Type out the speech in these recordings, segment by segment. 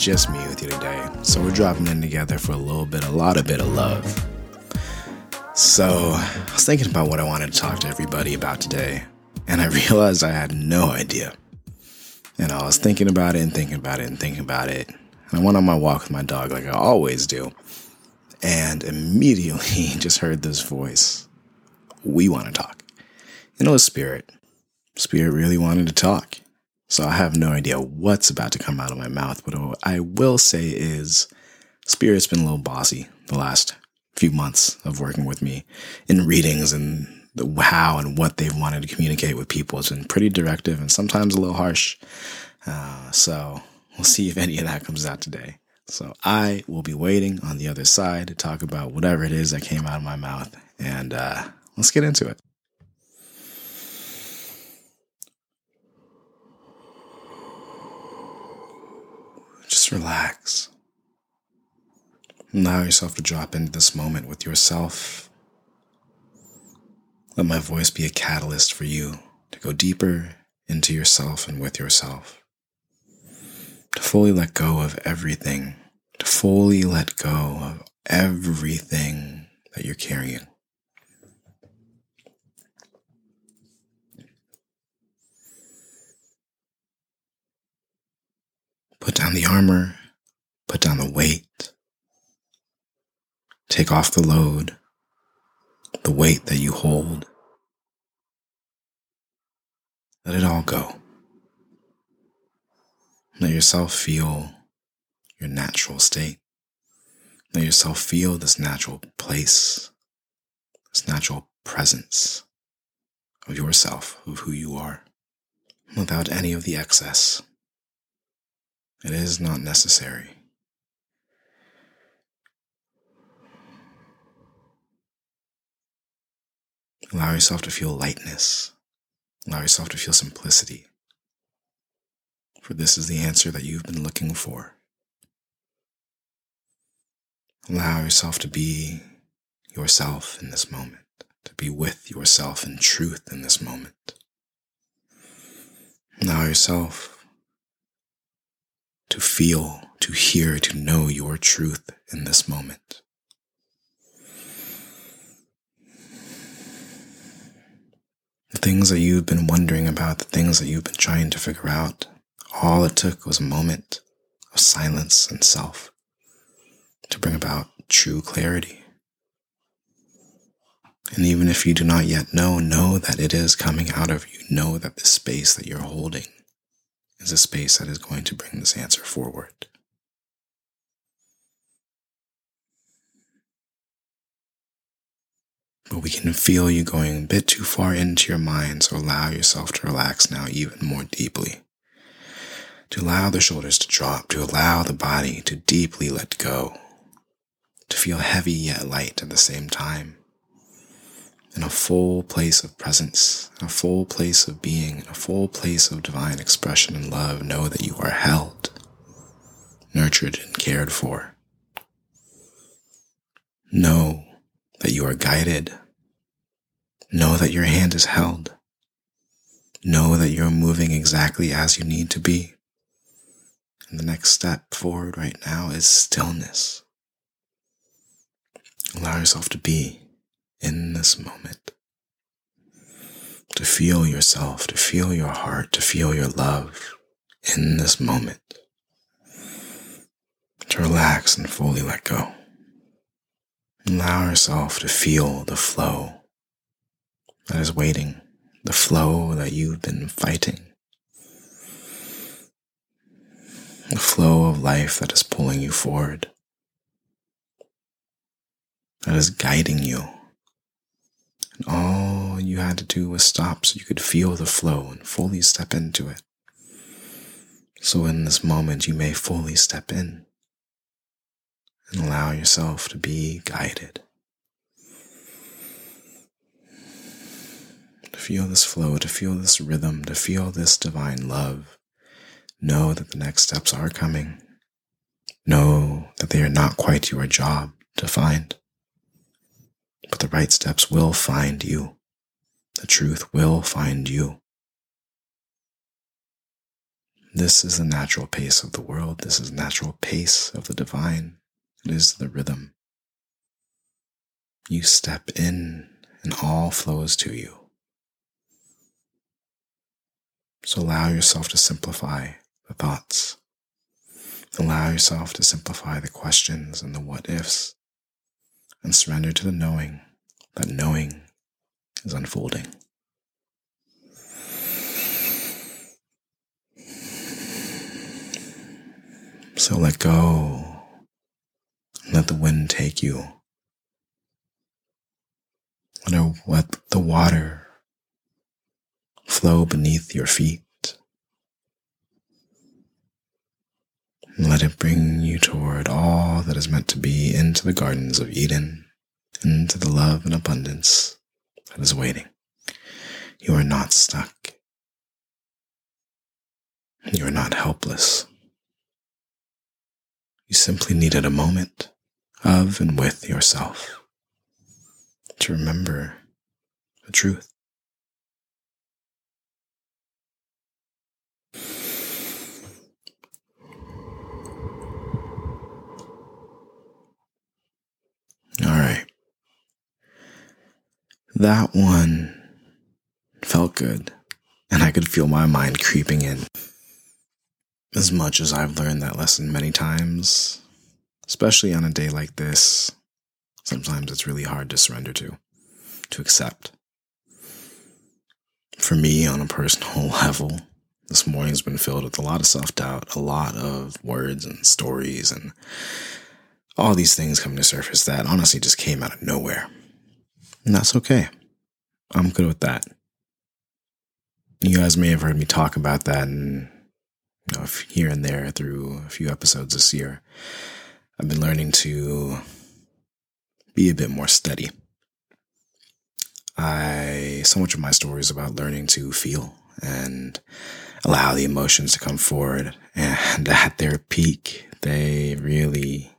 just me with you today. So we're dropping in together for a little bit, a lot of bit of love. So I was thinking about what I wanted to talk to everybody about today, and I realized I had no idea. And I was thinking about it and thinking about it and thinking about it. And I went on my walk with my dog like I always do, and immediately just heard this voice. We want to talk. And it was Spirit. Spirit really wanted to talk. So I have no idea what's about to come out of my mouth. But what I will say is Spirit's been a little bossy the last few months of working with me in readings and the how and what they've wanted to communicate with people. It's been pretty directive and sometimes a little harsh. Uh, so we'll see if any of that comes out today. So I will be waiting on the other side to talk about whatever it is that came out of my mouth. And uh, let's get into it. Just relax. Allow yourself to drop into this moment with yourself. Let my voice be a catalyst for you to go deeper into yourself and with yourself. To fully let go of everything, to fully let go of everything that you're carrying. Put down the armor, put down the weight, take off the load, the weight that you hold. Let it all go. Let yourself feel your natural state. Let yourself feel this natural place, this natural presence of yourself, of who you are, without any of the excess. It is not necessary. Allow yourself to feel lightness. Allow yourself to feel simplicity. For this is the answer that you've been looking for. Allow yourself to be yourself in this moment, to be with yourself in truth in this moment. Allow yourself to feel, to hear, to know your truth in this moment. The things that you've been wondering about, the things that you've been trying to figure out, all it took was a moment of silence and self to bring about true clarity. And even if you do not yet know, know that it is coming out of you. Know that the space that you're holding is a space that is going to bring this answer forward. But we can feel you going a bit too far into your mind, so allow yourself to relax now even more deeply. To allow the shoulders to drop, to allow the body to deeply let go, to feel heavy yet light at the same time. In a full place of presence, in a full place of being, in a full place of divine expression and love, know that you are held, nurtured, and cared for. Know that you are guided. Know that your hand is held. Know that you're moving exactly as you need to be. And the next step forward right now is stillness. Allow yourself to be in this moment. To feel yourself, to feel your heart, to feel your love in this moment. To relax and fully let go. Allow yourself to feel the flow that is waiting, the flow that you've been fighting, the flow of life that is pulling you forward, that is guiding you. All you had to do was stop so you could feel the flow and fully step into it. So in this moment, you may fully step in and allow yourself to be guided. To feel this flow, to feel this rhythm, to feel this divine love. Know that the next steps are coming. Know that they are not quite your job to find. But the right steps will find you. The truth will find you. This is the natural pace of the world. This is the natural pace of the divine. It is the rhythm. You step in and all flows to you. So allow yourself to simplify the thoughts. Allow yourself to simplify the questions and the what ifs and surrender to the knowing that knowing is unfolding. So let go. Let the wind take you. Let the water flow beneath your feet. Let it bring you toward all that is meant to be into the gardens of Eden, into the love and abundance that is waiting. You are not stuck. You are not helpless. You simply needed a moment of and with yourself to remember the truth. All right. That one felt good, and I could feel my mind creeping in. As much as I've learned that lesson many times, especially on a day like this, sometimes it's really hard to surrender to, to accept. For me, on a personal level, this morning's been filled with a lot of self doubt, a lot of words and stories, and all these things coming to surface that honestly just came out of nowhere. And that's okay. I'm good with that. You guys may have heard me talk about that and you know, here and there through a few episodes this year, I've been learning to be a bit more steady. I, so much of my story is about learning to feel and allow the emotions to come forward. And at their peak, they really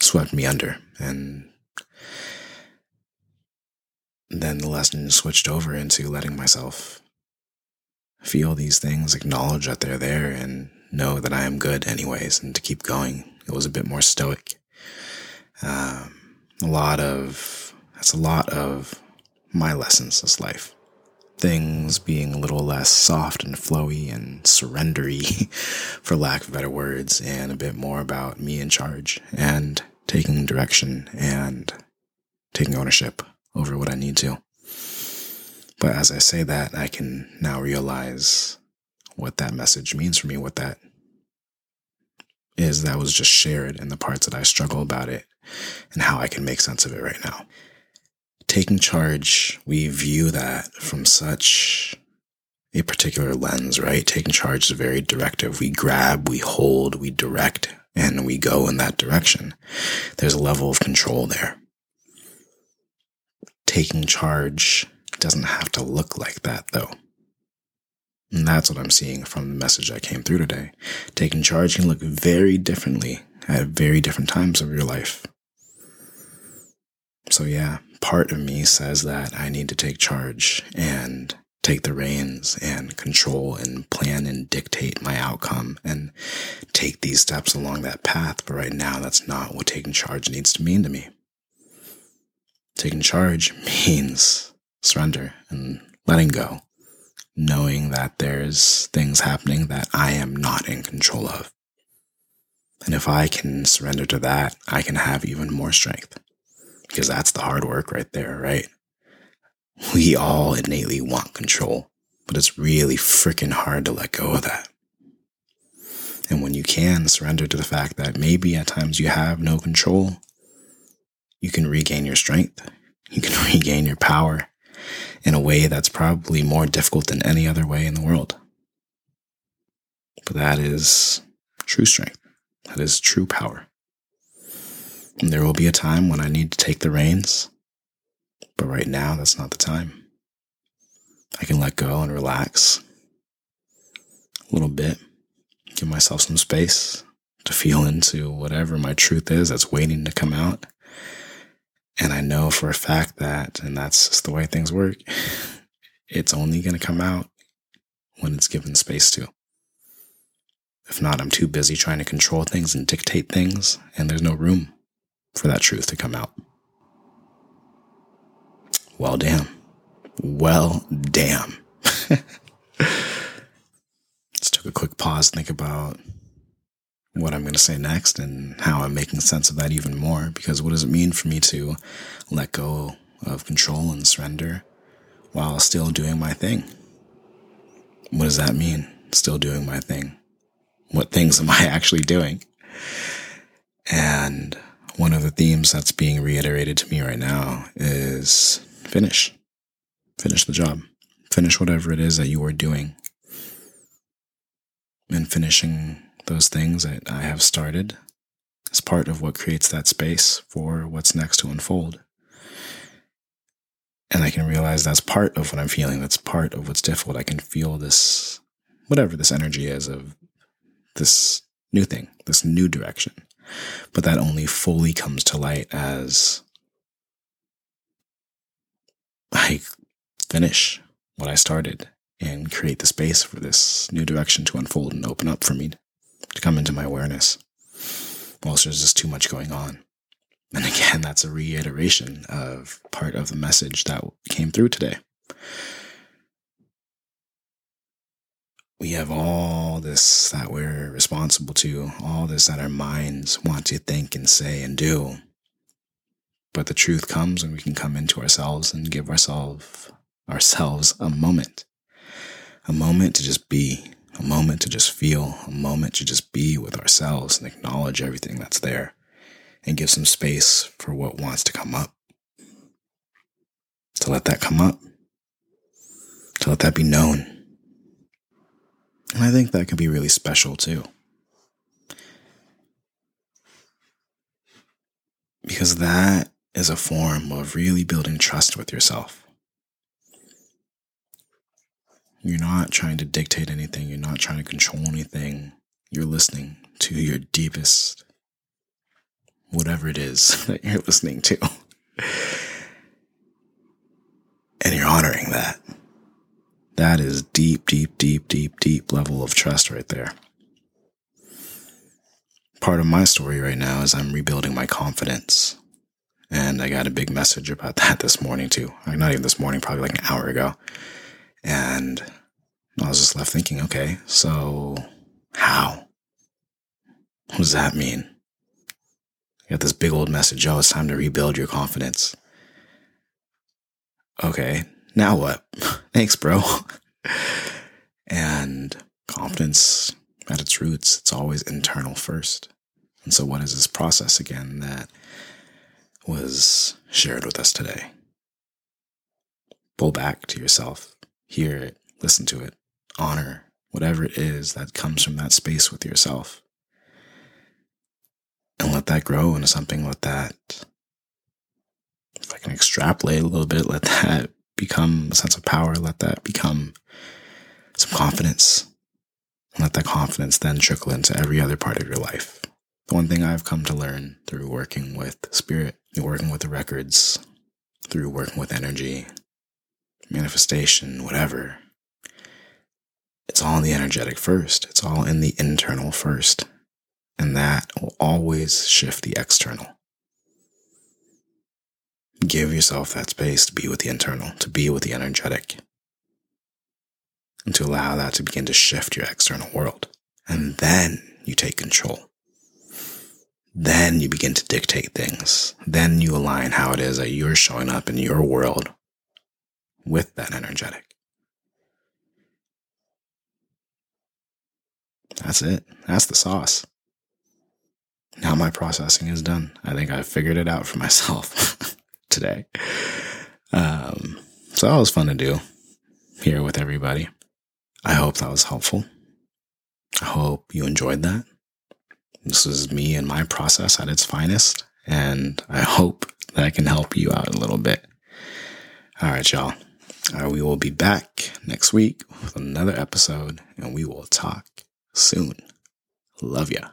swept me under. And then the lesson switched over into letting myself feel these things, acknowledge that they're there, and know that I am good anyways, and to keep going. It was a bit more stoic. Um, a lot of, that's a lot of my lessons this life. Things being a little less soft and flowy and surrendery, for lack of better words, and a bit more about me in charge and taking direction and taking ownership over what I need to. But as I say that, I can now realize what that message means for me, what that is that was just shared and the parts that I struggle about it and how I can make sense of it right now. Taking charge, we view that from such a particular lens, right? Taking charge is very directive. We grab, we hold, we direct, and we go in that direction. There's a level of control there. Taking charge doesn't have to look like that, though. And that's what I'm seeing from the message that came through today. Taking charge can look very differently at very different times of your life. So, yeah, part of me says that I need to take charge and take the reins and control and plan and dictate my outcome and take these steps along that path. But right now, that's not what taking charge needs to mean to me. Taking charge means surrender and letting go, knowing that there's things happening that I am not in control of. And if I can surrender to that, I can have even more strength because that's the hard work right there, right? We all innately want control, but it's really freaking hard to let go of that. And when you can surrender to the fact that maybe at times you have no control, you can regain your strength, you can regain your power in a way that's probably more difficult than any other way in the world. But that is true strength, that is true power. And there will be a time when I need to take the reins but right now, that's not the time. I can let go and relax a little bit, give myself some space to feel into whatever my truth is that's waiting to come out. And I know for a fact that, and that's just the way things work, it's only going to come out when it's given space to. If not, I'm too busy trying to control things and dictate things, and there's no room for that truth to come out. Well, damn. Well, damn. Let's take a quick pause, think about what I'm going to say next and how I'm making sense of that even more. Because what does it mean for me to let go of control and surrender while still doing my thing? What does that mean? Still doing my thing. What things am I actually doing? And one of the themes that's being reiterated to me right now is finish. Finish the job. Finish whatever it is that you are doing. And finishing those things that I have started is part of what creates that space for what's next to unfold. And I can realize that's part of what I'm feeling. That's part of what's difficult. I can feel this, whatever this energy is of this new thing, this new direction. But that only fully comes to light as I finish what I started and create the space for this new direction to unfold and open up for me to come into my awareness. Whilst there's just too much going on. And again, that's a reiteration of part of the message that came through today. We have all this that we're responsible to, all this that our minds want to think and say and do. But the truth comes when we can come into ourselves and give ourselves ourselves a moment. A moment to just be, a moment to just feel, a moment to just be with ourselves and acknowledge everything that's there and give some space for what wants to come up. To let that come up, to let that be known. And I think that can be really special too. Because that is a form of really building trust with yourself. You're not trying to dictate anything, you're not trying to control anything. You're listening to your deepest, whatever it is that you're listening to. and you're honoring that. That is deep, deep, deep, deep, deep level of trust right there. Part of my story right now is I'm rebuilding my confidence. And I got a big message about that this morning, too. Not even this morning, probably like an hour ago. And I was just left thinking, okay, so how? What does that mean? I got this big old message, oh, it's time to rebuild your confidence. Okay, now what? Thanks, bro. and confidence at its roots, it's always internal first. And so, what is this process again that was shared with us today? Pull back to yourself, hear it, listen to it, honor whatever it is that comes from that space with yourself. And let that grow into something, let that, if I can extrapolate a little bit, let that become a sense of power, let that become some confidence. And let that confidence then trickle into every other part of your life. The one thing I've come to learn through working with spirit, through working with the records, through working with energy, manifestation, whatever, it's all in the energetic first. It's all in the internal first. And that will always shift the external. Give yourself that space to be with the internal, to be with the energetic, and to allow that to begin to shift your external world. And then you take control. Then you begin to dictate things. Then you align how it is that you're showing up in your world with that energetic. That's it. That's the sauce. Now my processing is done. I think I figured it out for myself today. Um, so that was fun to do here with everybody. I hope that was helpful. I hope you enjoyed that. This is me and my process at its finest, and I hope that I can help you out a little bit. All right, y'all. Uh, we will be back next week with another episode, and we will talk soon. Love ya.